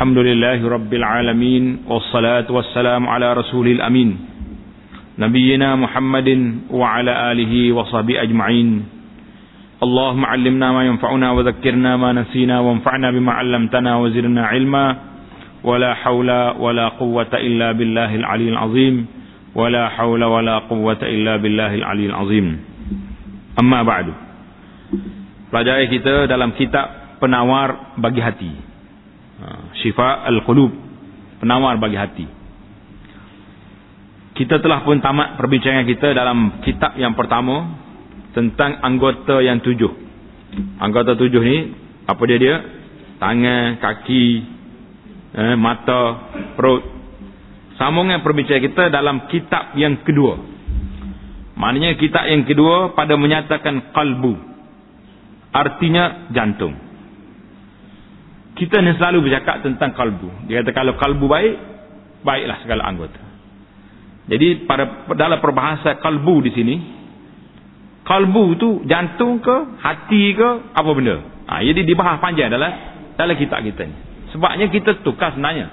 الحمد لله رب العالمين والصلاة والسلام على رسول الأمين نبينا محمد وعلى آله وصحبه أجمعين اللهم علمنا ما ينفعنا وذكرنا ما نسينا وانفعنا بما علمتنا وزرنا علما ولا حول ولا قوة إلا بالله العلي العظيم ولا حول ولا قوة إلا بالله العلي العظيم أما بعد Pelajaran kita dalam kitab penawar bagi hati Ha, syifa al-qulub. Penawar bagi hati. Kita telah pun tamat perbincangan kita dalam kitab yang pertama tentang anggota yang tujuh. Anggota tujuh ni apa dia dia? Tangan, kaki eh, mata, perut. Sambungan perbincangan kita dalam kitab yang kedua. Maknanya kitab yang kedua pada menyatakan kalbu. Artinya jantung kita ni selalu bercakap tentang kalbu. Dia kata kalau kalbu baik, baiklah segala anggota. Jadi pada dalam perbahasa kalbu di sini, kalbu tu jantung ke, hati ke, apa benda. Ha, jadi dibahas panjang dalam dalam kitab kita ni. Sebabnya kita tukar sebenarnya.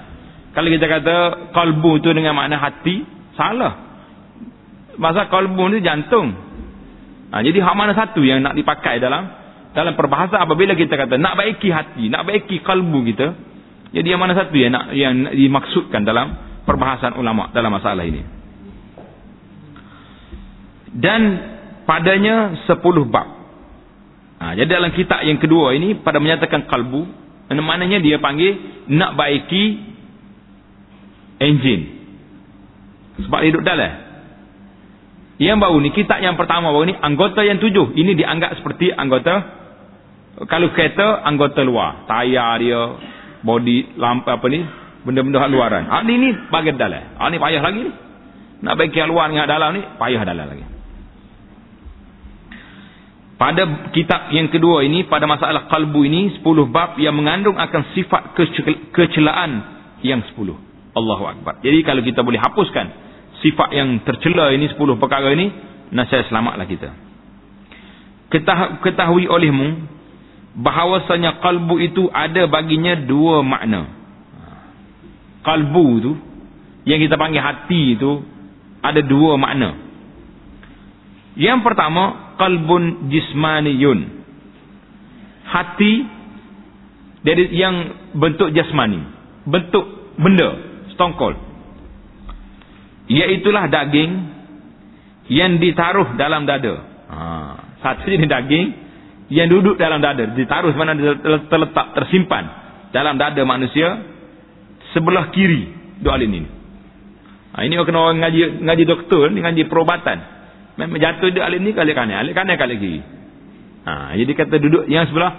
Kalau kita kata kalbu tu dengan makna hati, salah. Masa kalbu ni jantung. Ha, jadi hak mana satu yang nak dipakai dalam dalam perbahasan apabila kita kata nak baiki hati, nak baiki kalbu kita, jadi yang mana satu yang nak yang dimaksudkan dalam perbahasan ulama dalam masalah ini. Dan padanya sepuluh bab. Ha, jadi dalam kitab yang kedua ini pada menyatakan kalbu, maknanya dia panggil nak baiki enjin. Sebab hidup dalam. Yang baru ni, kitab yang pertama baru ni, anggota yang tujuh. Ini dianggap seperti anggota kalau kereta anggota luar. Tayar dia body lampu apa ni benda-benda luaran ha, ni ni bagian dalam. Ha, ni payah lagi ni. Nak bagi luar dengan dalam ni payah dalam lagi. Pada kitab yang kedua ini pada masalah kalbu ini 10 bab yang mengandung akan sifat kecelaan yang 10 Allahu Akbar. Jadi kalau kita boleh hapuskan sifat yang tercela ini 10 perkara ini nasib selamatlah kita. Ketahui olehmu bahawasanya kalbu itu ada baginya dua makna. Kalbu itu yang kita panggil hati itu ada dua makna. Yang pertama kalbun jismaniyun. Hati dari yang bentuk jasmani, bentuk benda, stongkol. Iaitulah daging yang ditaruh dalam dada. Ha, satu ini daging yang duduk dalam dada ditaruh mana terletak tersimpan dalam dada manusia sebelah kiri alin ini. Ha, ini kena orang ngaji ngaji doktor ni ngaji perubatan. Memang jatuh di alin ini kali kanan? Alin kanan kali kiri? Ha, jadi kata duduk yang sebelah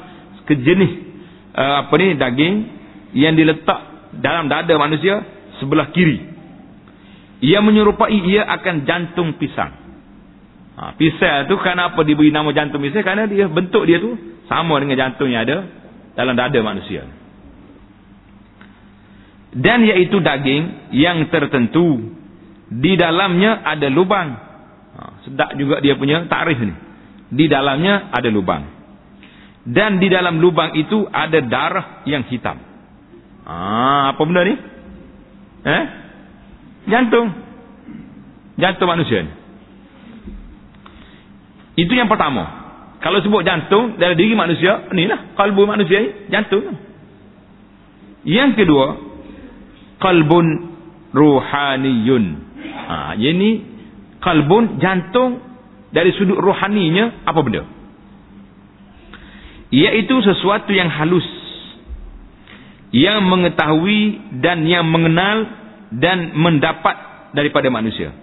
kejenis uh, apa ni daging yang diletak dalam dada manusia sebelah kiri. Ia menyerupai ia akan jantung pisang Ha, pisau tu kenapa diberi nama jantung pisau? Kerana dia bentuk dia tu sama dengan jantung yang ada dalam dada manusia. Dan iaitu daging yang tertentu di dalamnya ada lubang. Ha, sedap juga dia punya takrif ni. Di dalamnya ada lubang. Dan di dalam lubang itu ada darah yang hitam. Ha, apa benda ni? Eh? Jantung. Jantung manusia ni. Itu yang pertama. Kalau sebut jantung dari diri manusia, inilah kalbu manusia ini, jantung. Yang kedua, kalbun ruhaniyun. Ha, ini kalbun jantung dari sudut rohaninya apa benda? Iaitu sesuatu yang halus. Yang mengetahui dan yang mengenal dan mendapat daripada manusia.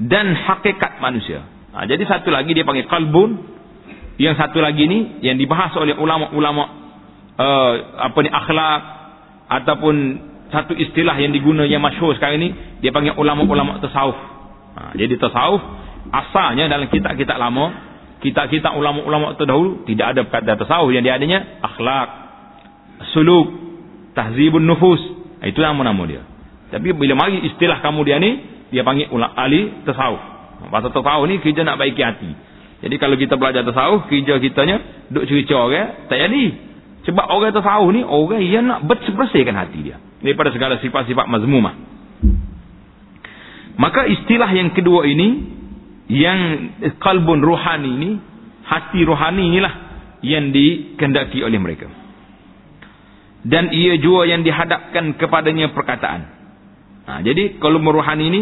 Dan hakikat manusia. Ha, jadi satu lagi dia panggil kalbun. Yang satu lagi ni yang dibahas oleh ulama-ulama uh, apa ni akhlak ataupun satu istilah yang digunakan yang masyhur sekarang ini dia panggil ulama-ulama tasawuf. Ha, jadi tasawuf asalnya dalam kitab-kitab lama, kitab-kitab ulama-ulama terdahulu tidak ada kata tasawuf yang dia adanya akhlak, suluk, tahzibun nufus. Ha, itu nama-nama dia. Tapi bila mari istilah kemudian ni dia panggil ulama ahli tasawuf. Pasal tasawuf ni kerja nak baiki hati. Jadi kalau kita belajar tasawuf, kerja kitanya duk cerita orang, tak jadi. Sebab orang tasawuf ni orang yang nak bersih-bersihkan hati dia daripada segala sifat-sifat mazmumah. Maka istilah yang kedua ini yang kalbun rohani ini hati rohani inilah yang dikendaki oleh mereka. Dan ia juga yang dihadapkan kepadanya perkataan. Ha, jadi kalbun rohani ini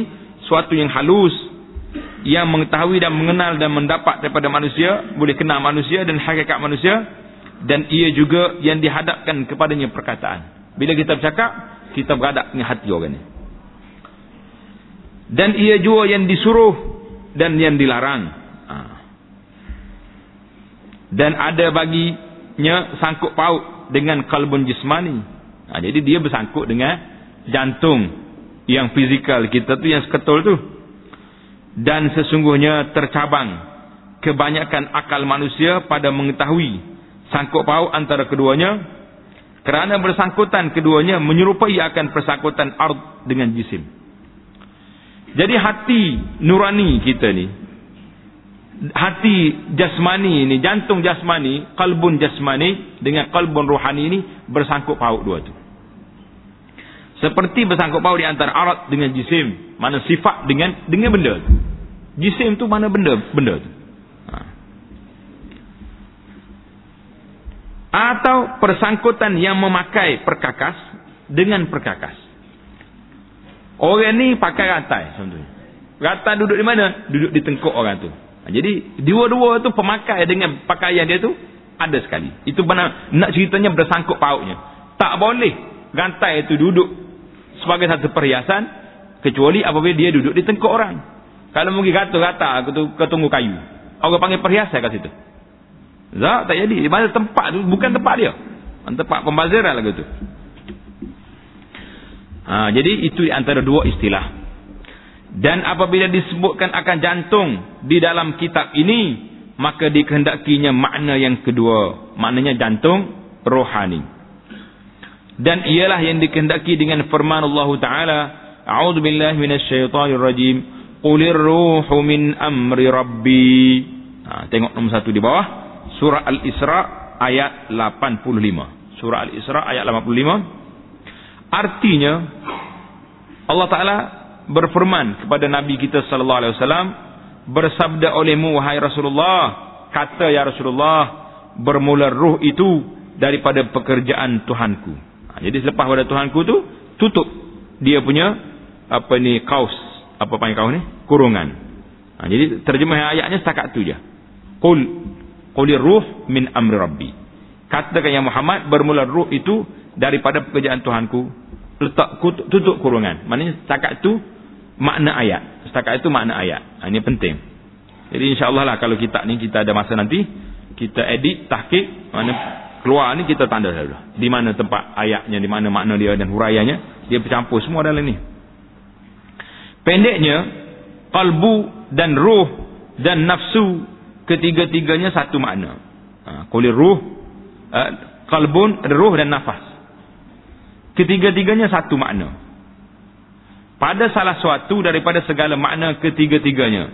suatu yang halus yang mengetahui dan mengenal dan mendapat daripada manusia, boleh kenal manusia dan hakikat manusia dan ia juga yang dihadapkan kepadanya perkataan. Bila kita bercakap, kita berhadap dengan hati orang ini dan ia juga yang disuruh dan yang dilarang ha. dan ada baginya sangkut paut dengan kalbun jismani ha, jadi dia bersangkut dengan jantung yang fizikal kita tu yang seketul tu dan sesungguhnya tercabang kebanyakan akal manusia pada mengetahui sangkut paut antara keduanya kerana bersangkutan keduanya menyerupai akan persangkutan ard dengan jisim. Jadi hati nurani kita ni hati jasmani ni jantung jasmani kalbun jasmani dengan kalbun rohani ni bersangkut paut dua tu. Seperti bersangkut paut di antara arat dengan jisim mana sifat dengan dengan benda tu jisim tu mana benda benda tu ha. atau persangkutan yang memakai perkakas dengan perkakas Orang ni pakai rantai contohnya. Rantai duduk di mana? Duduk di tengkuk orang tu. Ha, jadi dua-dua tu pemakai dengan pakaian dia tu ada sekali. Itu benar nak ceritanya bersangkut pautnya. Tak boleh rantai itu duduk sebagai satu perhiasan kecuali apabila dia duduk di tengkuk orang. Kalau mungkin kata-kata ke tunggu kayu. Orang panggil perhiasan kat situ. Tak, tak jadi. Di mana tempat tu bukan tempat dia. Tempat pembaziran lah tu. Ha, jadi itu antara dua istilah. Dan apabila disebutkan akan jantung di dalam kitab ini, maka dikehendakinya makna yang kedua. Maknanya jantung rohani. Dan ialah yang dikehendaki dengan firman Allah Ta'ala, A'udhu billahi minasyaitanir rajim, Qulir ruhu min amri rabbi. Ha, tengok nombor satu di bawah. Surah Al-Isra ayat 85. Surah Al-Isra ayat 85. Artinya Allah Taala berfirman kepada Nabi kita sallallahu alaihi wasallam bersabda olehmu wahai Rasulullah kata ya Rasulullah bermula ruh itu daripada pekerjaan Tuhanku. Ha, jadi selepas pada Tuhanku tu tutup dia punya apa ni kaus apa panggil kaus ni? Kurungan. Ha, jadi terjemah ayatnya setakat tu je. Qul qulir ruh min amri rabbi. Katakan ya Muhammad bermula ruh itu daripada pekerjaan Tuhanku. Letak tutup kurungan. Maknanya setakat itu makna ayat. Setakat itu makna ayat. Ha, ini penting. Jadi insyaAllah lah kalau kita ni kita ada masa nanti kita edit tahkik mana keluar ni kita tanda dulu di mana tempat ayatnya di mana makna dia dan huraiannya dia bercampur semua dalam ni pendeknya kalbu dan ruh dan nafsu ketiga-tiganya satu makna ha, kulir ruh uh, kalbun ruh dan nafas Ketiga-tiganya satu makna. Pada salah suatu daripada segala makna ketiga-tiganya.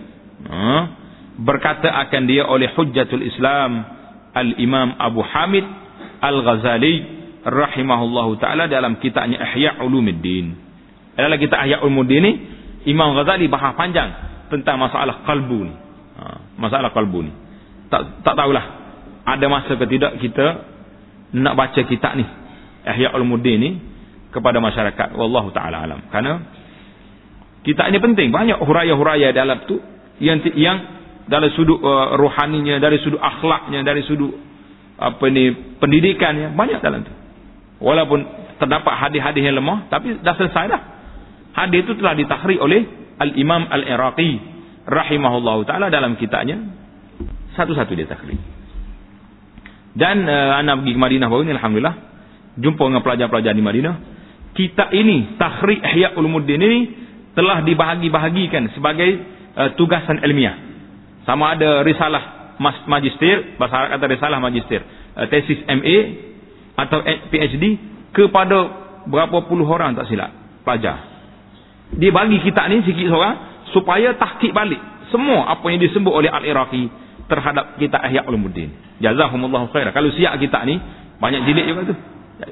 Ha? Berkata akan dia oleh hujjatul Islam. Al-Imam Abu Hamid Al-Ghazali. Rahimahullahu ta'ala dalam kitabnya Ihya' Ulumiddin. Dalam kitab Ihya' Ulumiddin ni. Imam Ghazali bahas panjang. Tentang masalah kalbu ni. Ha? Masalah kalbu ni. Tak, tak tahulah. Ada masa ke tidak kita nak baca kitab ni. Ihya' Ulumiddin ni kepada masyarakat wallahu taala alam karena kita ini penting banyak huraya-huraya dalam tu yang yang dari sudut uh, rohaninya dari sudut akhlaknya dari sudut apa ni pendidikannya banyak dalam tu walaupun terdapat hadis-hadis yang lemah tapi dah selesai dah hadis itu telah ditakhri oleh al-imam al-iraqi rahimahullahu taala dalam kitabnya satu-satu dia takhri dan uh, anak pergi ke Madinah baru ni alhamdulillah jumpa dengan pelajar-pelajar di Madinah kitab ini Tahri Ihya Ulumuddin ini telah dibahagi-bahagikan sebagai uh, tugasan ilmiah. Sama ada risalah magister, bahasa Arab kata risalah magister, uh, tesis MA atau PhD kepada berapa puluh orang tak silap pelajar. Dia bagi kitab ni sikit seorang supaya tahqiq balik semua apa yang disebut oleh Al-Iraqi terhadap kitab Ihya Ulumuddin. Jazakumullahu khair. Kalau siap kitab ni Banyak jilid juga tu.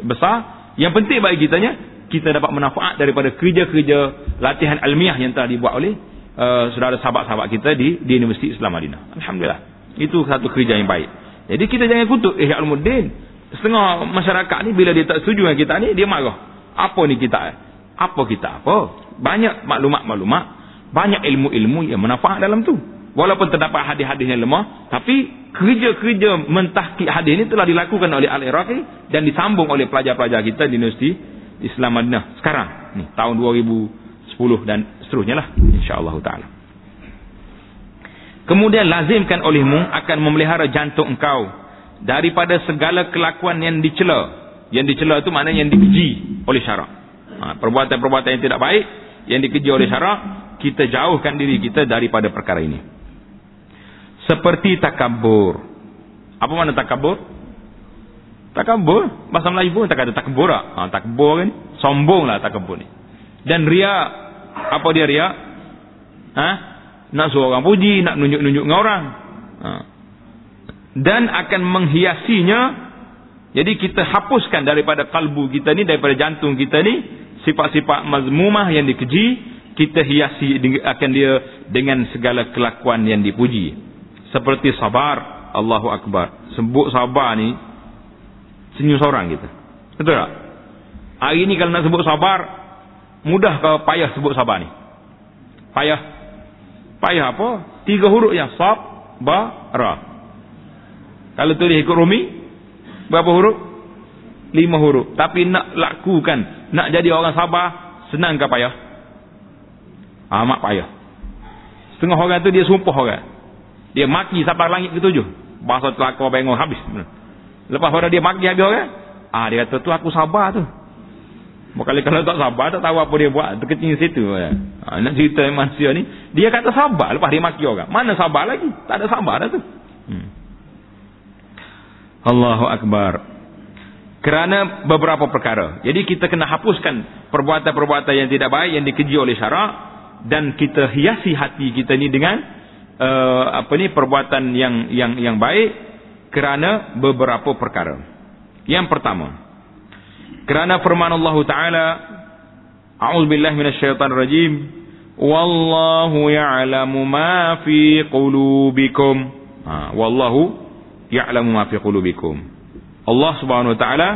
Besar. Yang penting bagi kitanya, kita dapat manfaat daripada kerja-kerja latihan ilmiah yang telah dibuat oleh uh, saudara sahabat-sahabat kita di di Universiti Islam Madinah. Alhamdulillah. Itu satu kerja yang baik. Jadi kita jangan kutuk Ihya Ulumuddin. Setengah masyarakat ni bila dia tak setuju dengan kita ni, dia marah. Apa ni kita? Apa kita? Apa? Banyak maklumat-maklumat, banyak ilmu-ilmu yang manfaat dalam tu. Walaupun terdapat hadis-hadis yang lemah, tapi kerja-kerja mentahkik hadis ini telah dilakukan oleh Al-Iraqi dan disambung oleh pelajar-pelajar kita di Universiti Islam Madinah sekarang. Ni, tahun 2010 dan seterusnya lah. InsyaAllah ta'ala. Kemudian lazimkan olehmu akan memelihara jantung engkau daripada segala kelakuan yang dicela. Yang dicela itu maknanya yang dikeji oleh syarak. Ha, perbuatan-perbuatan yang tidak baik yang dikeji oleh syarak, kita jauhkan diri kita daripada perkara ini seperti takabur. Apa makna takabur? Takabur, bahasa Melayu pun tak ada takabur. Ha, takabur kan, sombong lah takabur ni. Dan ria, apa dia ria? Ha? Nak suruh orang puji, nak nunjuk-nunjuk dengan orang. Ha. Dan akan menghiasinya, jadi kita hapuskan daripada kalbu kita ni, daripada jantung kita ni, sifat-sifat mazmumah yang dikeji, kita hiasi akan dia dengan segala kelakuan yang dipuji. Seperti sabar Allahu Akbar. Sebut sabar ni senyum seorang kita. Betul tak? Hari ni kalau nak sebut sabar mudah ke payah sebut sabar ni? Payah. Payah apa? Tiga huruf yang sab ba ra kalau tulis ikut rumi berapa huruf lima huruf tapi nak lakukan nak jadi orang sabar senang ke payah amat payah setengah orang tu dia sumpah orang dia maki sampai langit ketujuh. Bahasa telakau bengong habis. Lepas pada dia maki habis orang. Ah dia kata tu aku sabar tu. Bukan kalau tak sabar tak tahu apa dia buat. Terkecil situ. Ya. Ha, nak cerita manusia ni. Dia kata sabar lepas dia maki orang. Mana sabar lagi? Tak ada sabar dah tu. Hmm. Allahu Akbar. Kerana beberapa perkara. Jadi kita kena hapuskan perbuatan-perbuatan yang tidak baik yang dikeji oleh syarak dan kita hiasi hati kita ni dengan uh, apa ni perbuatan yang yang yang baik kerana beberapa perkara. Yang pertama, kerana firman Allah Taala, A'udzubillahi minasyaitonir rajim, wallahu ya'lamu ma fi qulubikum. Ha, wallahu ya'lamu ma fi qulubikum. Allah Subhanahu wa taala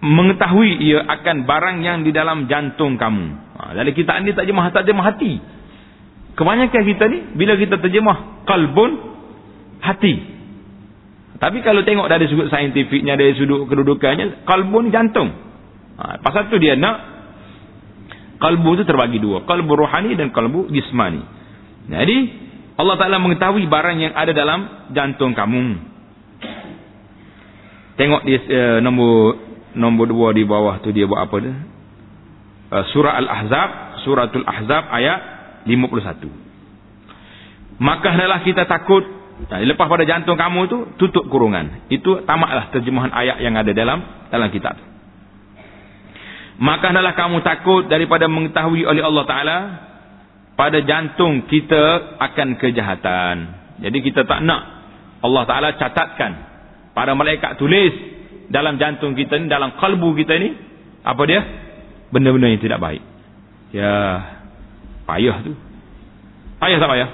mengetahui ia akan barang yang di dalam jantung kamu. Ha, jadi kita ini tak jemah tak jemah hati. Kebanyakan kita ni bila kita terjemah kalbun hati. Tapi kalau tengok dari sudut saintifiknya dari sudut kedudukannya kalbun jantung. Ha, pasal tu dia nak kalbu tu terbagi dua, kalbu rohani dan kalbu jismani. Jadi Allah Taala mengetahui barang yang ada dalam jantung kamu. Tengok di uh, nombor nombor dua di bawah tu dia buat apa tu? Uh, surah Al-Ahzab, suratul Ahzab ayat 51. Maka hendaklah kita takut nah, lepas pada jantung kamu itu tutup kurungan. Itu tamatlah terjemahan ayat yang ada dalam dalam kitab. Maka hendaklah kamu takut daripada mengetahui oleh Allah Taala pada jantung kita akan kejahatan. Jadi kita tak nak Allah Taala catatkan para malaikat tulis dalam jantung kita ni dalam kalbu kita ni apa dia? Benda-benda yang tidak baik. Ya, Payah tu. Payah tak payah?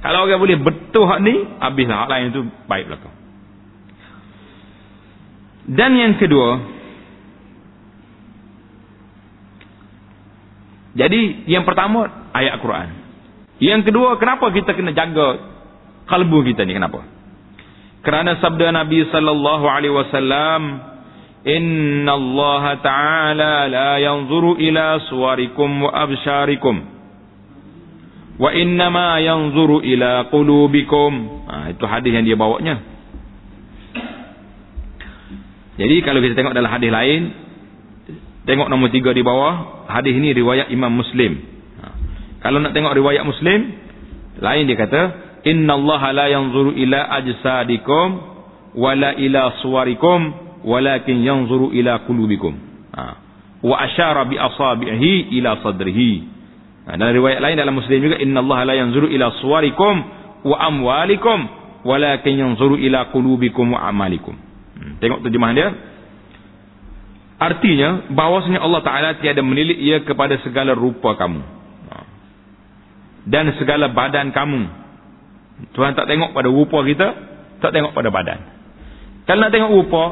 Kalau orang boleh betul hak ni, habislah hak lain tu baik belakang. Dan yang kedua, jadi yang pertama ayat Quran. Yang kedua, kenapa kita kena jaga kalbu kita ni? Kenapa? Kerana sabda Nabi sallallahu alaihi wasallam, "Inna Allah Ta'ala la yanzuru ila suwarikum wa absyarikum." wa innama yanzuru ila qulubikum ha, itu hadis yang dia bawanya jadi kalau kita tengok dalam hadis lain tengok nombor tiga di bawah hadis ini riwayat Imam Muslim ha. kalau nak tengok riwayat Muslim lain dia kata innallaha la yanzuru ila ajsadikum wala ila suwarikum walakin yanzuru ila qulubikum ha. wa asyara bi asabihi ila sadrihi Nah, dalam riwayat lain dalam Muslim juga Inna Allah la yanzuru ila suwarikum wa amwalikum walakin yanzuru ila qulubikum wa amalikum. Hmm, tengok terjemahan dia. Artinya bahawasanya Allah Taala tiada menilik ia kepada segala rupa kamu. Ha. Dan segala badan kamu. Tuhan tak tengok pada rupa kita, tak tengok pada badan. Kalau nak tengok rupa,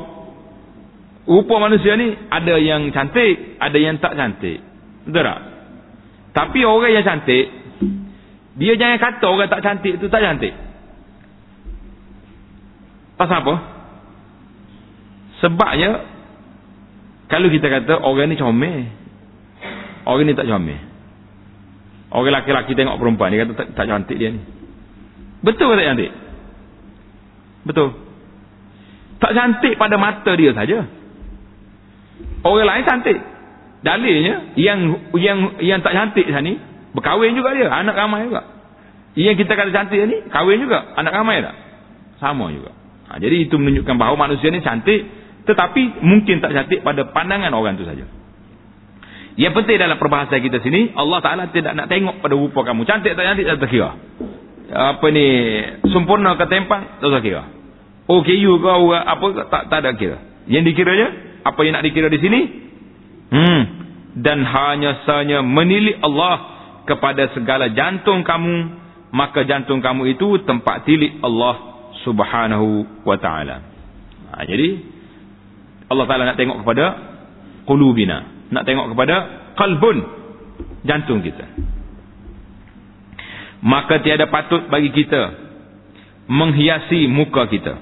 rupa manusia ni ada yang cantik, ada yang tak cantik. Betul tak? Tapi orang yang cantik, dia jangan kata orang tak cantik tu tak cantik. Pasal apa? Sebabnya kalau kita kata orang ni comel. Orang ni tak comel. Orang lelaki-lelaki tengok perempuan dia kata tak, tak cantik dia ni. Betul ke tak cantik? Betul. Tak cantik pada mata dia saja. Orang lain cantik. Dalilnya yang yang yang tak cantik sana berkahwin juga dia, anak ramai juga. Yang kita kata cantik ni kahwin juga, anak ramai tak? Sama juga. Ha, jadi itu menunjukkan bahawa manusia ni cantik tetapi mungkin tak cantik pada pandangan orang tu saja. Yang penting dalam perbahasan kita sini Allah Taala tidak nak tengok pada rupa kamu cantik tak cantik tak terkira. Apa ni sempurna ke tempang tak terkira. Okay you ke apa tak tak ada kira. Yang dikiranya apa yang nak dikira di sini? Hmm dan hanya saja menilik Allah kepada segala jantung kamu maka jantung kamu itu tempat tilik Allah Subhanahu wa taala. Ha, jadi Allah Ta'ala nak tengok kepada kulubina. Nak tengok kepada kalbun. Jantung kita. Maka tiada patut bagi kita menghiasi muka kita.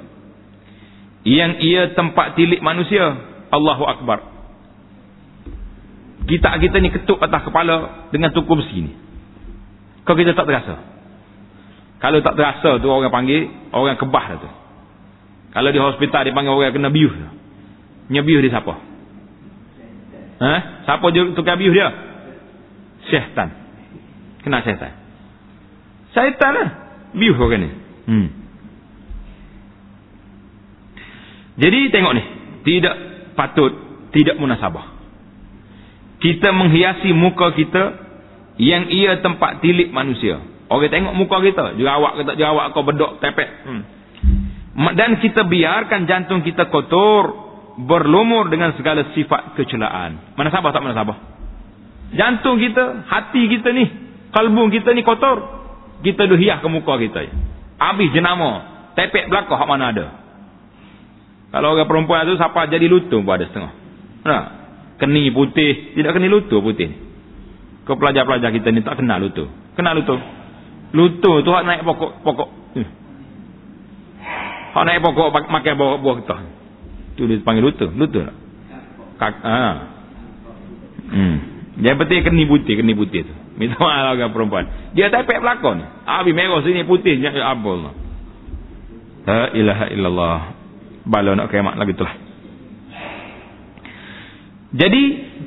Yang ia tempat tilik manusia. Allahu Akbar. Kita kita ni ketuk atas kepala dengan tukum sini. Kau kita tak terasa. Kalau tak terasa tu orang panggil orang kebah tu. Kalau di hospital dia panggil orang kena bius tu. Nyebiuh dia siapa? Ha? Siapa tukar biuh dia? Syaitan. Kena syaitan. Syaitan lah. Biuh orang ni. Hmm. Jadi tengok ni. Tidak patut. Tidak munasabah. Kita menghiasi muka kita. Yang ia tempat tilik manusia. Orang tengok muka kita. Jerawak ke tak jerawak. Kau bedok tepek. Hmm. Dan kita biarkan jantung kita kotor berlumur dengan segala sifat kecelaan. Mana sabar tak mana sabar? Jantung kita, hati kita ni, kalbung kita ni kotor. Kita dah hias ke muka kita. Habis jenama, tepek belakang hak mana ada. Kalau orang perempuan tu siapa jadi lutu pun ada setengah. Nah, keni putih, tidak keni lutu putih. Kau pelajar-pelajar kita ni tak kenal lutu. Kenal lutu. Lutu tu hak naik pokok pokok. Hmm. Hak naik pokok makan buah buah kita. Tu dia panggil luta. Luta tak? Kak, ha. Hmm. Yang penting keni putih, keni putih tu. Minta maaf lah perempuan. Dia tak pek pelakon. Habis merah sini putih. Ya Allah. La ilaha illallah. Bala nak kiamat lagi tu lah. Jadi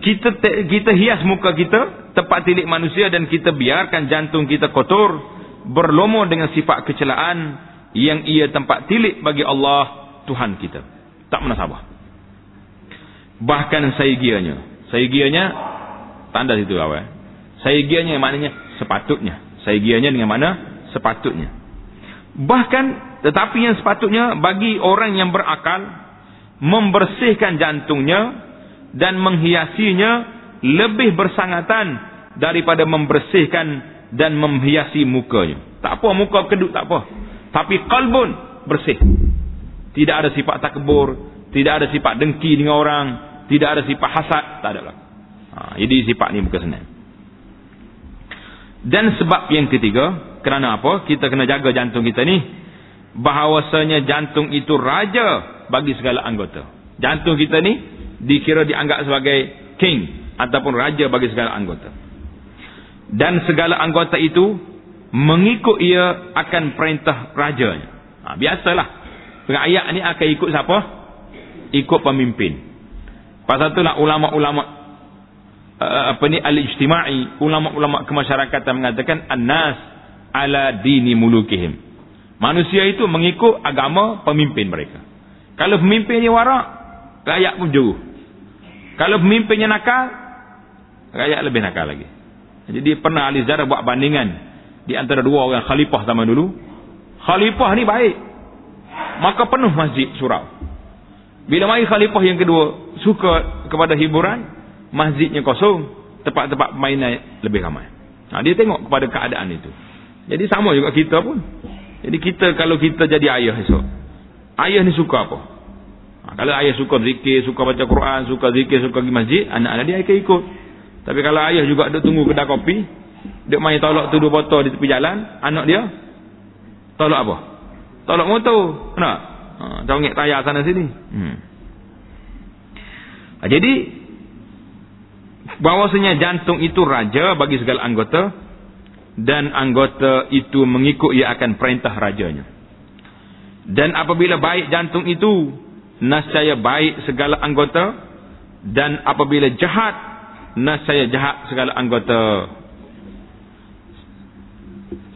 kita kita hias muka kita tepat tilik manusia dan kita biarkan jantung kita kotor berlomo dengan sifat kecelaan yang ia tempat tilik bagi Allah Tuhan kita tak munasabah. Bahkan saigianya. Saigianya tanda situ apa? Saigianya maknanya sepatutnya. Saigianya dengan mana? Sepatutnya. Bahkan tetapi yang sepatutnya bagi orang yang berakal membersihkan jantungnya dan menghiasinya lebih bersangatan daripada membersihkan dan menghiasi mukanya. Tak apa muka keduk tak apa. Tapi kalbun bersih. Tidak ada sifat takbur. Tidak ada sifat dengki dengan orang. Tidak ada sifat hasad. Tak ada lah. Ha, jadi sifat ni bukan senang. Dan sebab yang ketiga. Kerana apa? Kita kena jaga jantung kita ni. Bahawasanya jantung itu raja bagi segala anggota. Jantung kita ni dikira dianggap sebagai king. Ataupun raja bagi segala anggota. Dan segala anggota itu mengikut ia akan perintah rajanya. Ha, biasalah. Rakyat ni akan ikut siapa? Ikut pemimpin. Pasal itulah ulama-ulama apa ni al-ijtimai, ulama-ulama kemasyarakatan mengatakan an-nas ala dini mulukihim. Manusia itu mengikut agama pemimpin mereka. Kalau pemimpinnya warak, rakyat pun jauh. Kalau pemimpinnya nakal, rakyat lebih nakal lagi. Jadi pernah ahli sejarah buat bandingan di antara dua orang khalifah zaman dulu. Khalifah ni baik, maka penuh masjid surau. Bila mari khalifah yang kedua suka kepada hiburan, masjidnya kosong, tempat-tempat permainan lebih ramai. Ha, dia tengok kepada keadaan itu. Jadi sama juga kita pun. Jadi kita kalau kita jadi ayah esok. Ayah ni suka apa? Ha, kalau ayah suka zikir, suka baca Quran, suka zikir, suka pergi masjid, anak-anak dia akan ikut. Tapi kalau ayah juga duduk tunggu kedai kopi, duduk main tolak tu dua botol di tepi jalan, anak dia tolak apa? Tolak motor. Kenapa? Ha, tayar sana sini. Hmm. Ha, jadi bahwasanya jantung itu raja bagi segala anggota dan anggota itu mengikut ia akan perintah rajanya. Dan apabila baik jantung itu, nascaya baik segala anggota dan apabila jahat nasaya jahat segala anggota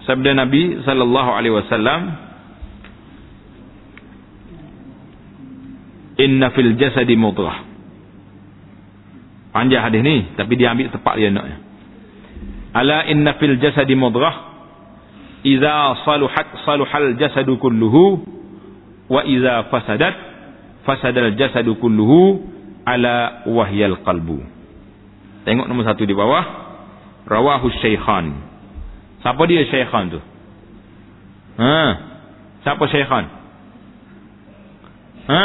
sabda Nabi sallallahu alaihi wasallam inna fil jasadi mudghah panjang hadis ni tapi dia ambil tepat dia naknya ala inna fil jasadi mudghah idza saluhat saluhal jasadu kulluhu wa idza fasadat fasadal jasadu kulluhu ala wahyal qalbu Tengok nombor satu di bawah. Rawahu Syaikhan. Siapa dia Syaikhan tu? Ha? Siapa Syaikhan? Ha?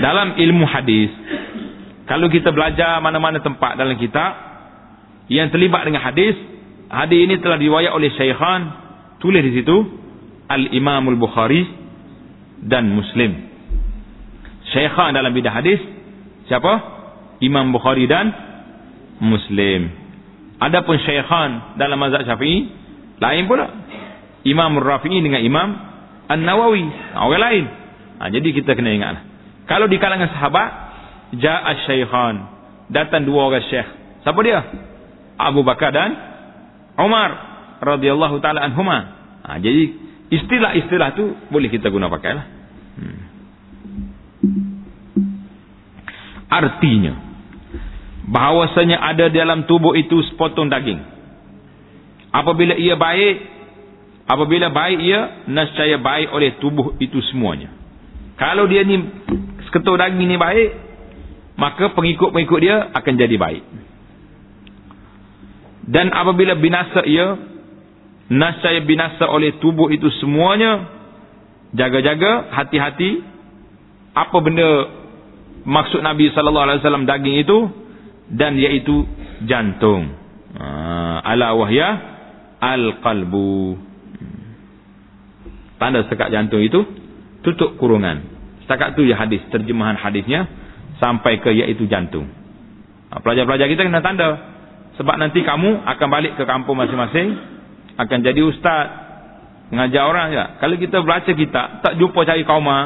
Dalam ilmu hadis, kalau kita belajar mana-mana tempat dalam kitab yang terlibat dengan hadis, hadis ini telah diwayak oleh Syaikhan, tulis di situ Al-Imamul Bukhari dan Muslim. Syaikhan dalam bidang hadis siapa? Imam Bukhari dan Muslim. Adapun syekhan dalam mazhab Syafi'i lain pula. Imam Rafi'i dengan Imam An-Nawawi, orang lain. Ha, jadi kita kena ingat. Kalau di kalangan sahabat ja'a syekhan, datang dua orang syekh. Siapa dia? Abu Bakar dan Umar radhiyallahu taala anhuma. Ha, jadi istilah-istilah tu boleh kita guna pakailah. Hmm. Artinya bahawasanya ada dalam tubuh itu sepotong daging apabila ia baik apabila baik ia nascaya baik oleh tubuh itu semuanya kalau dia ni seketul daging ni baik maka pengikut-pengikut dia akan jadi baik dan apabila binasa ia nascaya binasa oleh tubuh itu semuanya jaga-jaga hati-hati apa benda maksud Nabi sallallahu alaihi wasallam daging itu dan iaitu jantung. Ha, ala wahya al-qalbu. Tanda sekat jantung itu tutup kurungan. Setakat tu ya hadis, terjemahan hadisnya sampai ke iaitu jantung. Ha, pelajar-pelajar kita kena tanda. Sebab nanti kamu akan balik ke kampung masing-masing akan jadi ustaz mengajar orang ya. Kalau kita baca kita tak jumpa cari kauma,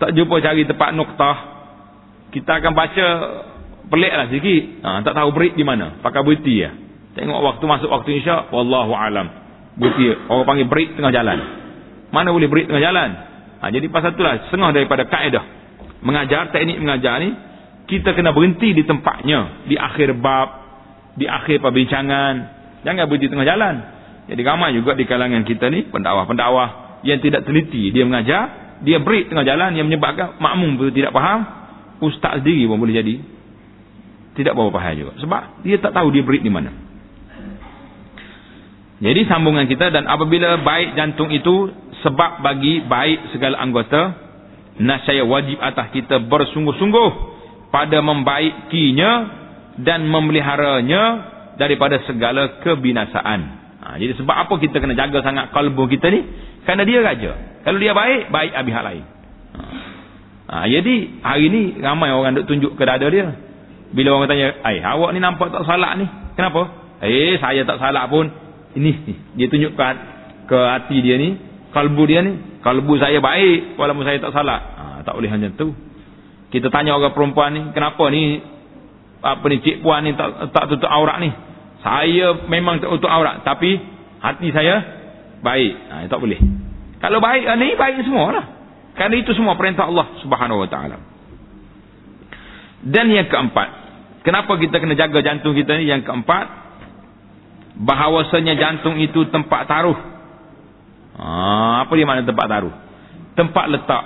tak jumpa cari tempat noktah, kita akan baca peliklah sikit. Ha, tak tahu berit di mana. Pakai beriti ya. Tengok waktu masuk waktu isyak. Wallahu alam. Beriti. Orang panggil berit tengah jalan. Mana boleh berit tengah jalan? Ha, jadi pasal itulah. Setengah daripada kaedah. Mengajar, teknik mengajar ni. Kita kena berhenti di tempatnya. Di akhir bab. Di akhir perbincangan. Jangan berhenti tengah jalan. Jadi ramai juga di kalangan kita ni. Pendakwah-pendakwah. Yang tidak teliti. Dia mengajar. Dia berit tengah jalan. Yang menyebabkan makmum pun tidak faham. Ustaz sendiri pun boleh jadi tidak bawa bahaya juga. Sebab dia tak tahu dia berit di mana. Jadi sambungan kita dan apabila baik jantung itu sebab bagi baik segala anggota, nasaya wajib atas kita bersungguh-sungguh pada membaikinya dan memeliharanya daripada segala kebinasaan. Ha, jadi sebab apa kita kena jaga sangat kalbu kita ni? Kerana dia raja. Kalau dia baik, baik habis hal lain. Ha. ha, jadi hari ni ramai orang duk tunjuk ke dada dia. Bila orang tanya, "Ai, awak ni nampak tak salah ni?" Kenapa? "Eh, saya tak salah pun." Ini dia tunjukkan ke hati dia ni, kalbu dia ni, kalbu saya baik walaupun saya tak salah. Ha, tak boleh macam tu. Kita tanya orang perempuan ni, "Kenapa ni apa ni cik puan ni tak tak tutup aurat ni?" Saya memang tak tutup aurat, tapi hati saya baik. Ha, tak boleh. Kalau baik ni baik semua lah. Kerana itu semua perintah Allah Subhanahu Wa Taala. Dan yang keempat, Kenapa kita kena jaga jantung kita ni? Yang keempat, bahawasanya jantung itu tempat taruh. Ha, apa dia makna tempat taruh? Tempat letak.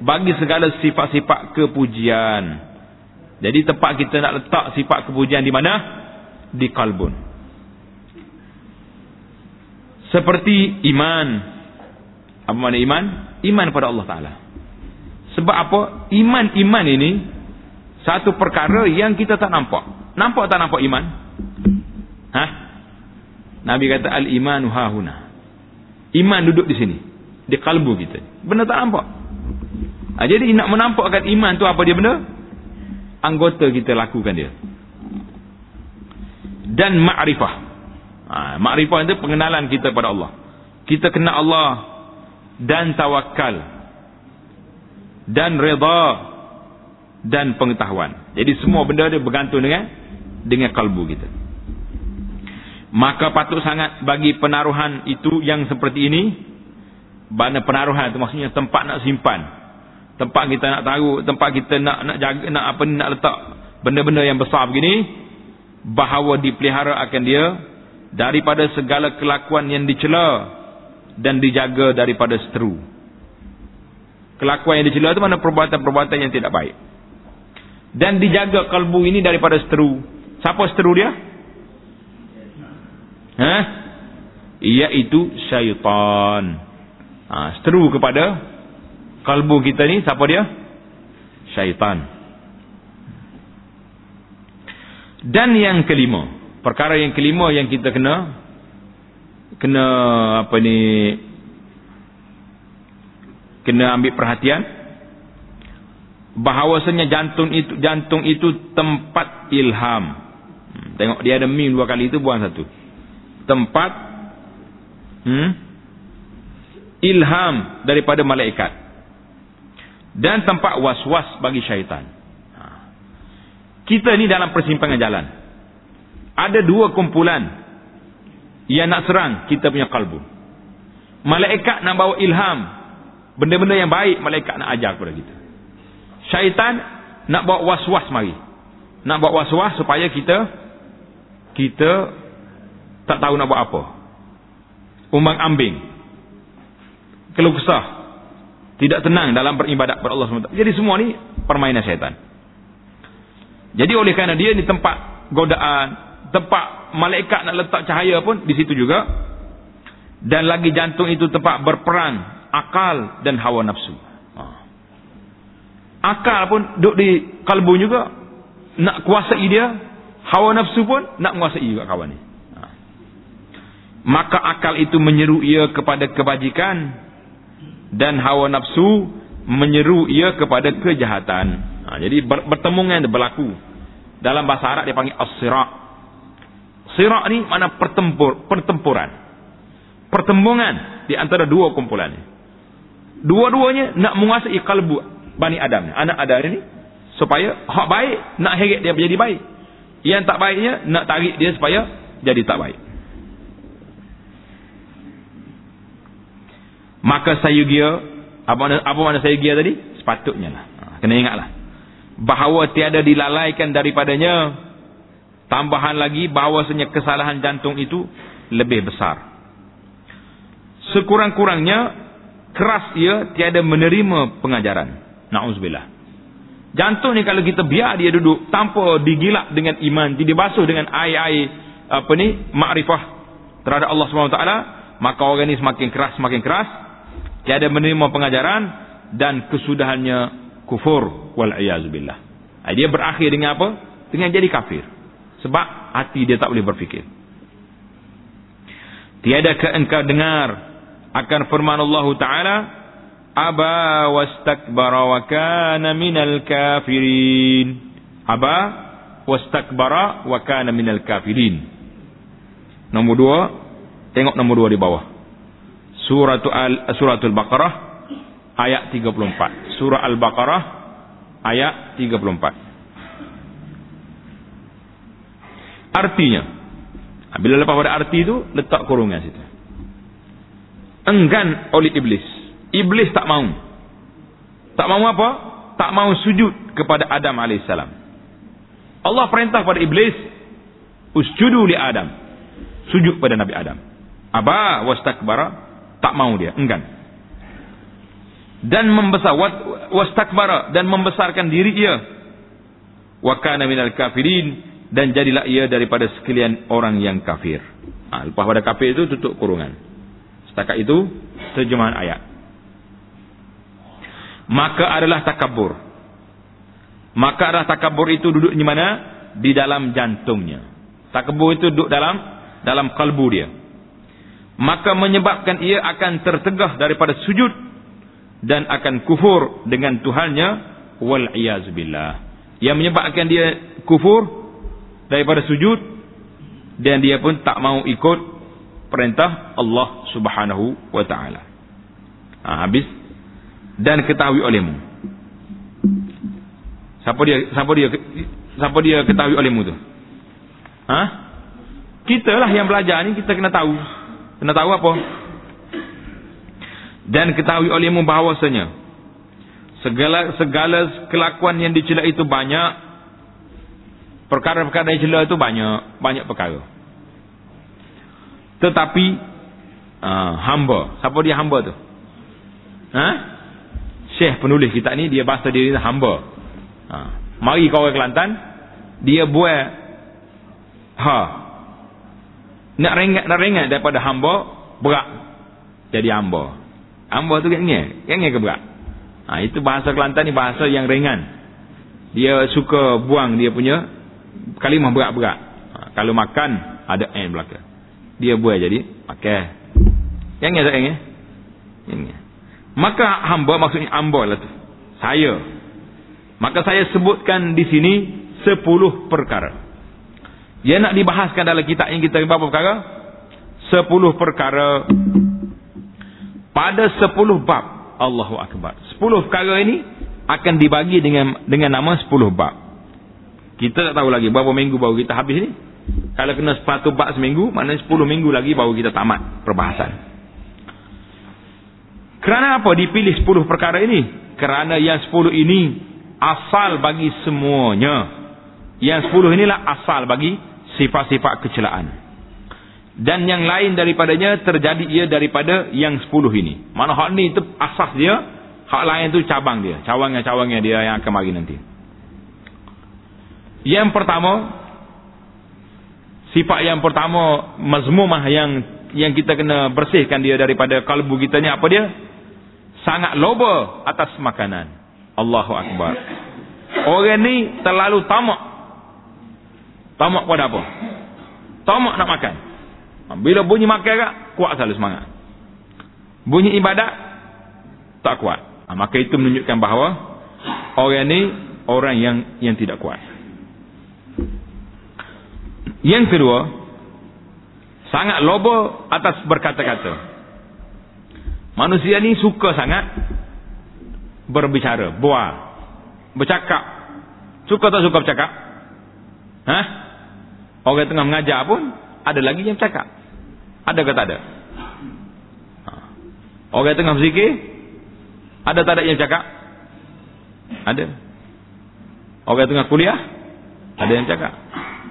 bagi segala sifat-sifat kepujian. Jadi tempat kita nak letak sifat kepujian di mana? Di kalbun. Seperti iman. Apa makna iman? Iman pada Allah Ta'ala. Sebab apa? Iman-iman ini satu perkara yang kita tak nampak. Nampak tak nampak iman? Hah? Nabi kata al-imanu hahuna. Iman duduk di sini. Di kalbu kita. Benar tak nampak? Ha, jadi nak menampakkan iman tu apa dia benda? Anggota kita lakukan dia. Dan ma'rifah. Ha, ma'rifah itu pengenalan kita pada Allah. Kita kenal Allah dan tawakal dan reda dan pengetahuan. Jadi semua benda dia bergantung dengan dengan kalbu kita. Maka patut sangat bagi penaruhan itu yang seperti ini mana penaruhan itu maksudnya tempat nak simpan. Tempat kita nak taruh, tempat kita nak nak jaga nak apa nak letak benda-benda yang besar begini bahawa dipelihara akan dia daripada segala kelakuan yang dicela dan dijaga daripada seteru. Kelakuan yang dicela itu mana perbuatan-perbuatan yang tidak baik. Dan dijaga kalbu ini daripada seteru. Siapa seteru dia? Ha? Iaitu syaitan. Ha, seteru kepada kalbu kita ni siapa dia? Syaitan. Dan yang kelima, perkara yang kelima yang kita kena kena apa ni kena ambil perhatian bahawasanya jantung itu jantung itu tempat ilham. Hmm, tengok dia ada mim dua kali itu buang satu tempat hmm, ilham daripada malaikat dan tempat was-was bagi syaitan. Ha. Kita ni dalam persimpangan jalan. Ada dua kumpulan yang nak serang kita punya kalbu. Malaikat nak bawa ilham. Benda-benda yang baik malaikat nak ajar kepada kita. Syaitan nak bawa was-was mari. Nak bawa was-was supaya kita kita tak tahu nak buat apa. Umbang ambing. Keluh kesah. Tidak tenang dalam beribadat kepada Allah SWT. Jadi semua ni permainan syaitan. Jadi oleh kerana dia ni tempat godaan, tempat malaikat nak letak cahaya pun di situ juga. Dan lagi jantung itu tempat berperang akal dan hawa nafsu. Ha. Akal pun duduk di kalbu juga. Nak kuasai dia. Hawa nafsu pun nak menguasai juga kawan ni maka akal itu menyeru ia kepada kebajikan dan hawa nafsu menyeru ia kepada kejahatan. Ha, jadi bertemuan berlaku. Dalam bahasa Arab dia panggil as-sira'. Sira' ni mana pertempur, pertempuran. Pertembungan di antara dua kumpulan. Dua-duanya nak menguasai kalbu Bani Adam ni. Anak Adam ni. Supaya hak baik nak heret dia menjadi baik. Yang tak baiknya nak tarik dia supaya jadi tak baik. Maka sayugia apa mana apa mana sayugia tadi? Sepatutnya lah. Ha, kena ingatlah. Bahawa tiada dilalaikan daripadanya tambahan lagi bahawasanya kesalahan jantung itu lebih besar. Sekurang-kurangnya keras ia tiada menerima pengajaran. Na'udzubillah jantung ni kalau kita biar dia duduk tanpa digilak dengan iman jadi basuh dengan air-air apa ni makrifah terhadap Allah SWT maka orang ni semakin keras semakin keras tiada menerima pengajaran dan kesudahannya kufur wal iazubillah. Dia berakhir dengan apa? Dengan jadi kafir. Sebab hati dia tak boleh berfikir. Tiadakah engkau dengar akan firman Allah Taala aba wastakbara wa kana minal kafirin. Aba wastakbara wa kana minal kafirin. Nombor dua, tengok nombor dua di bawah. Surah Al Suratul Baqarah ayat 34. Surah Al-Baqarah ayat 34. Artinya bila lepas pada arti itu letak kurungan situ. Enggan oleh iblis. Iblis tak mau. Tak mau apa? Tak mau sujud kepada Adam alaihissalam. Allah perintah pada iblis usjudu li Adam. Sujud pada Nabi Adam. Aba wastakbara tak mau dia, enggan. dan membesar wastakbara dan membesarkan diri ia. Wa kana minal kafirin dan jadilah ia daripada sekalian orang yang kafir. Ha, lepas pada kafir itu tutup kurungan. Setakat itu terjemahan ayat. Maka adalah takabur maka adalah takabur itu duduk di mana? Di dalam jantungnya. Takabur itu duduk dalam dalam kalbu dia maka menyebabkan ia akan tertegah daripada sujud dan akan kufur dengan Tuhannya wal billah yang menyebabkan dia kufur daripada sujud dan dia pun tak mau ikut perintah Allah Subhanahu wa taala. Ha, habis dan ketahui olehmu. Siapa dia siapa dia siapa dia ketahui olehmu tu? Ha? Kita lah yang belajar ni kita kena tahu. Kena tahu apa? Dan ketahui olehmu bahawasanya segala segala kelakuan yang dicela itu banyak perkara-perkara yang dicela itu banyak banyak perkara. Tetapi uh, hamba, siapa dia hamba tu? Ha? Syekh penulis kita ni dia bahasa diri hamba. Ha. Mari kau ke Kelantan, dia buat ha nak ringat nak ringat daripada hamba berat. Jadi hamba. Hamba tu ringan ringan ke berat? Ha, itu bahasa Kelantan ni bahasa yang ringan. Dia suka buang dia punya kalimah berat-berat. Ha, kalau makan ada n belakang dia buat jadi makan ringan tak ringan ringan maka hamba maksudnya hamba lah tu. Saya. Maka saya sebutkan di sini sepuluh perkara dia nak dibahaskan dalam kitab ini kita berapa perkara? Sepuluh perkara. Pada sepuluh bab. Allahu Akbar. Sepuluh perkara ini akan dibagi dengan dengan nama sepuluh bab. Kita tak tahu lagi berapa minggu baru kita habis ini. Kalau kena sepatu bab seminggu, maknanya sepuluh minggu lagi baru kita tamat perbahasan. Kerana apa dipilih sepuluh perkara ini? Kerana yang sepuluh ini asal bagi semuanya. Yang sepuluh inilah asal bagi sifat-sifat kecelaan. Dan yang lain daripadanya terjadi ia daripada yang sepuluh ini. Mana hak ni itu asas dia, hak lain itu cabang dia. Cawangnya-cawangnya dia yang akan mari nanti. Yang pertama, sifat yang pertama mazmumah yang yang kita kena bersihkan dia daripada kalbu kita ni apa dia? Sangat loba atas makanan. Allahu Akbar. Orang ni terlalu tamak Tamak pada apa? Tamak nak makan. Ha, bila bunyi makan kak, kuat selalu semangat. Bunyi ibadat, tak kuat. Ha, maka itu menunjukkan bahawa orang ini orang yang yang tidak kuat. Yang kedua, sangat lobo atas berkata-kata. Manusia ni suka sangat berbicara, buat, bercakap. Suka tak suka bercakap? Hah? Orang tengah mengajar pun ada lagi yang cakap. Ada ke tak ada? Ha. Orang tengah berzikir ada tak ada yang cakap? Ada. Orang tengah kuliah ada yang cakap.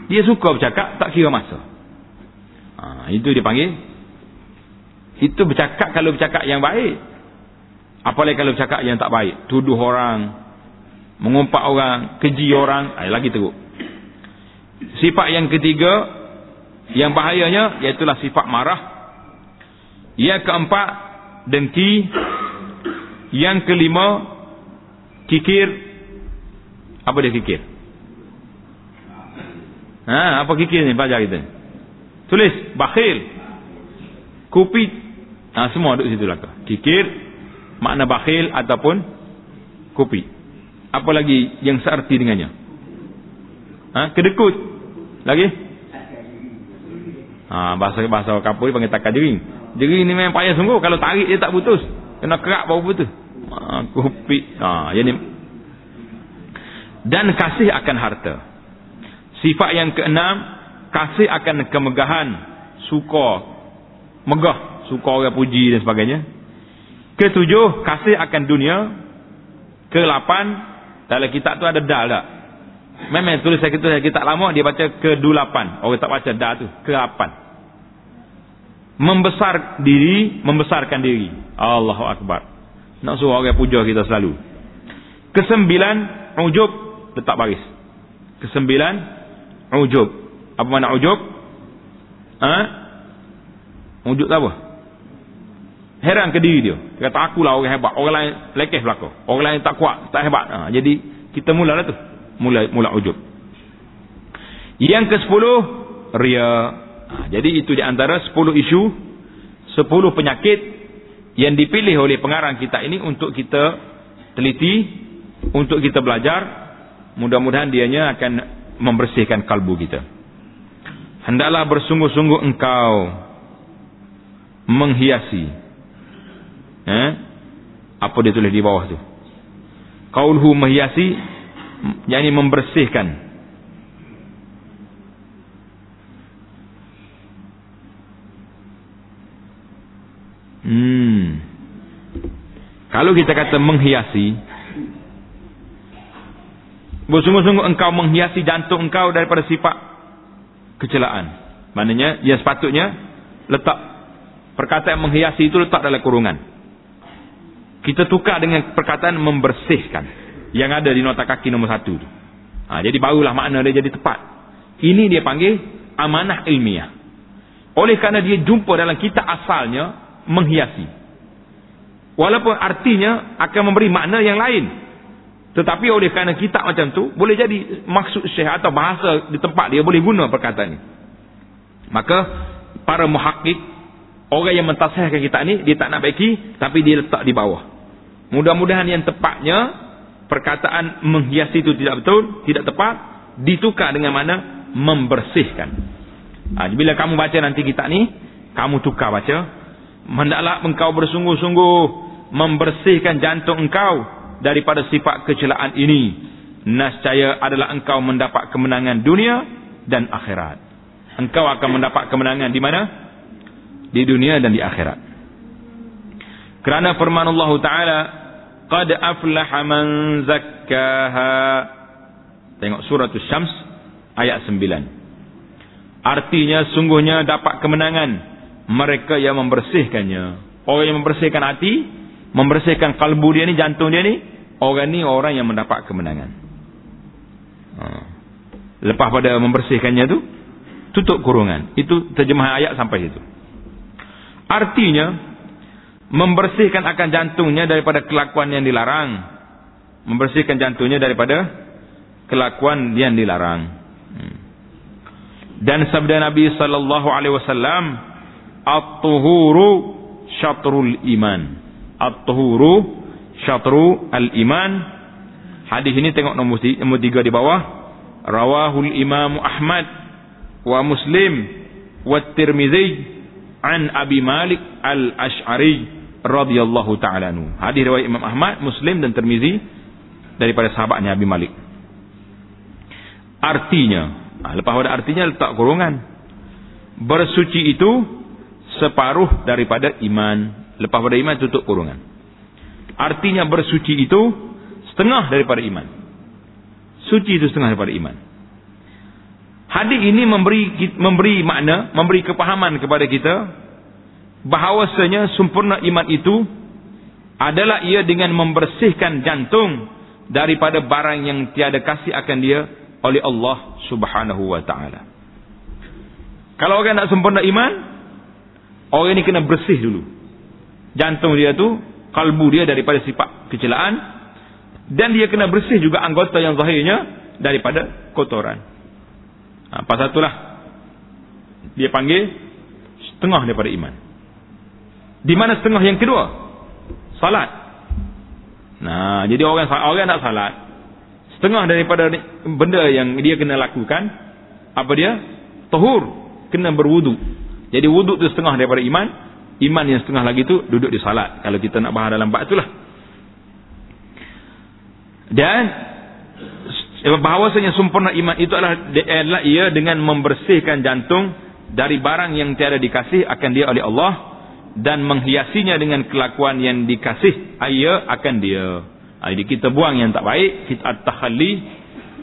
Dia suka bercakap tak kira masa. Ha, itu dipanggil itu bercakap kalau bercakap yang baik. Apalagi kalau bercakap yang tak baik, tuduh orang, mengumpat orang, keji orang, ay, lagi teruk. Sifat yang ketiga yang bahayanya iaitulah sifat marah. Yang keempat dengki. Yang kelima kikir. Apa dia kikir? Ha, apa kikir ni baca kita? Tulis bakhil. Kupit. Ha, semua duduk situ lah. Kikir makna bakhil ataupun kupit. Apa lagi yang seerti dengannya? Ha, kedekut. Lagi? Ha, bahasa bahasa kapur panggil takar jering. Jering ni memang payah sungguh. Kalau tarik dia tak putus. Kena kerak baru putus. Ha, kupi. Ha, yang ni. Dan kasih akan harta. Sifat yang keenam. Kasih akan kemegahan. Suka. Megah. Suka orang puji dan sebagainya. Ketujuh. Kasih akan dunia. Kelapan. Dalam kitab tu ada dal tak? Memang tulis saya kita kita lama dia baca ke-8. Orang tak baca dah tu, ke-8. Membesar diri, membesarkan diri. Allahu akbar. Nak suruh orang puja kita selalu. Kesembilan, ujub. Letak baris. Kesembilan, ujub. Apa makna ujub? Ha? Ujub tak apa? Heran ke diri dia. Dia kata akulah orang hebat. Orang lain lekeh belakang. Orang lain tak kuat, tak hebat. Ha, jadi kita mulalah tu. Mula mula ujub. Yang ke sepuluh, ria. Ha, jadi itu di antara sepuluh isu, sepuluh penyakit yang dipilih oleh pengarang kita ini untuk kita teliti, untuk kita belajar. Mudah-mudahan dianya akan membersihkan kalbu kita. Hendaklah bersungguh-sungguh engkau menghiasi Eh? Apa dia tulis di bawah tu? Qaulhu menghiasi yakni membersihkan. Hmm. Kalau kita kata menghiasi Bersungguh-sungguh engkau menghiasi jantung engkau daripada sifat kecelaan. Maknanya, dia sepatutnya letak perkataan menghiasi itu letak dalam kurungan. Kita tukar dengan perkataan membersihkan. Yang ada di nota kaki nombor satu tu. Ha, jadi barulah makna dia jadi tepat. Ini dia panggil amanah ilmiah. Oleh kerana dia jumpa dalam kitab asalnya menghiasi. Walaupun artinya akan memberi makna yang lain. Tetapi oleh kerana kitab macam tu boleh jadi maksud syekh atau bahasa di tempat dia boleh guna perkataan ini. Maka para muhakkik Orang yang mentasihkan kita ni dia tak nak baiki tapi dia letak di bawah. Mudah-mudahan yang tepatnya perkataan menghiasi itu tidak betul, tidak tepat, ditukar dengan mana membersihkan. Ha, bila kamu baca nanti kita ni, kamu tukar baca, hendaklah engkau bersungguh-sungguh membersihkan jantung engkau daripada sifat kecelaan ini. Nascaya adalah engkau mendapat kemenangan dunia dan akhirat. Engkau akan mendapat kemenangan di mana? di dunia dan di akhirat. Kerana firman Allah Taala, "Qad aflaha man zakkaha." Tengok surah Asy-Syams ayat 9. Artinya sungguhnya dapat kemenangan mereka yang membersihkannya. Orang yang membersihkan hati, membersihkan kalbu dia ni, jantung dia ni, orang ni orang yang mendapat kemenangan. Ha. Lepas pada membersihkannya tu, tutup kurungan. Itu terjemahan ayat sampai situ. Artinya membersihkan akan jantungnya daripada kelakuan yang dilarang. Membersihkan jantungnya daripada kelakuan yang dilarang. Hmm. Dan sabda Nabi sallallahu alaihi wasallam, "At-tuhuru syatrul iman." At-tuhuru syatru al-iman. Hadis ini tengok nombor 3 di bawah. Rawahul Imam Ahmad wa Muslim wa Tirmizi an Abi Malik Al-Ash'ari radhiyallahu ta'ala anhu. Hadis riwayat Imam Ahmad, Muslim dan Tirmizi daripada sahabatnya Abi Malik. Artinya, ah, lepas ada artinya letak kurungan. Bersuci itu separuh daripada iman. Lepas pada iman tutup kurungan. Artinya bersuci itu setengah daripada iman. Suci itu setengah daripada iman. Hadis ini memberi memberi makna, memberi kepahaman kepada kita bahawasanya sempurna iman itu adalah ia dengan membersihkan jantung daripada barang yang tiada kasih akan dia oleh Allah Subhanahu wa taala. Kalau orang nak sempurna iman, orang ini kena bersih dulu. Jantung dia tu, kalbu dia daripada sifat kecelaan dan dia kena bersih juga anggota yang zahirnya daripada kotoran. Ha, pasal itulah dia panggil setengah daripada iman. Di mana setengah yang kedua? Salat. Nah, jadi orang orang nak salat, setengah daripada benda yang dia kena lakukan apa dia? Tahur, kena berwudu. Jadi wudu tu setengah daripada iman, iman yang setengah lagi tu duduk di salat. Kalau kita nak bahas dalam bab itulah. Dan bahawasanya sempurna iman itu adalah, adalah ia dengan membersihkan jantung dari barang yang tiada dikasih akan dia oleh Allah dan menghiasinya dengan kelakuan yang dikasih ia akan dia. Jadi kita buang yang tak baik, kita at-tahalli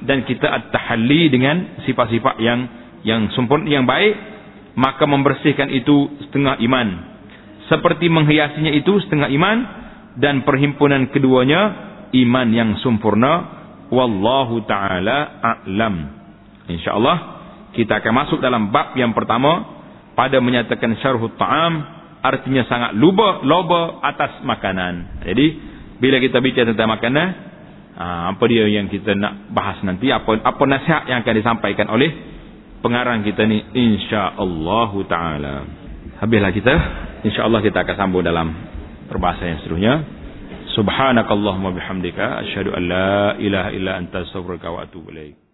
dan kita at-tahalli dengan sifat-sifat yang yang sempurna yang baik, maka membersihkan itu setengah iman. Seperti menghiasinya itu setengah iman, dan perhimpunan keduanya iman yang sempurna wallahu taala a'lam insyaallah kita akan masuk dalam bab yang pertama pada menyatakan syarhut ta'am artinya sangat luba loba atas makanan. Jadi bila kita bicara tentang makanan ah, apa dia yang kita nak bahas nanti? Apa apa nasihat yang akan disampaikan oleh pengarang kita ni? Insyaallah taala. Habislah kita. Insyaallah kita akan sambung dalam perbahasan yang seterusnya. Subhanakallahumma bihamdika. Asyhadu an la ilaha illa anta astaghfiruka wa atubu ilaik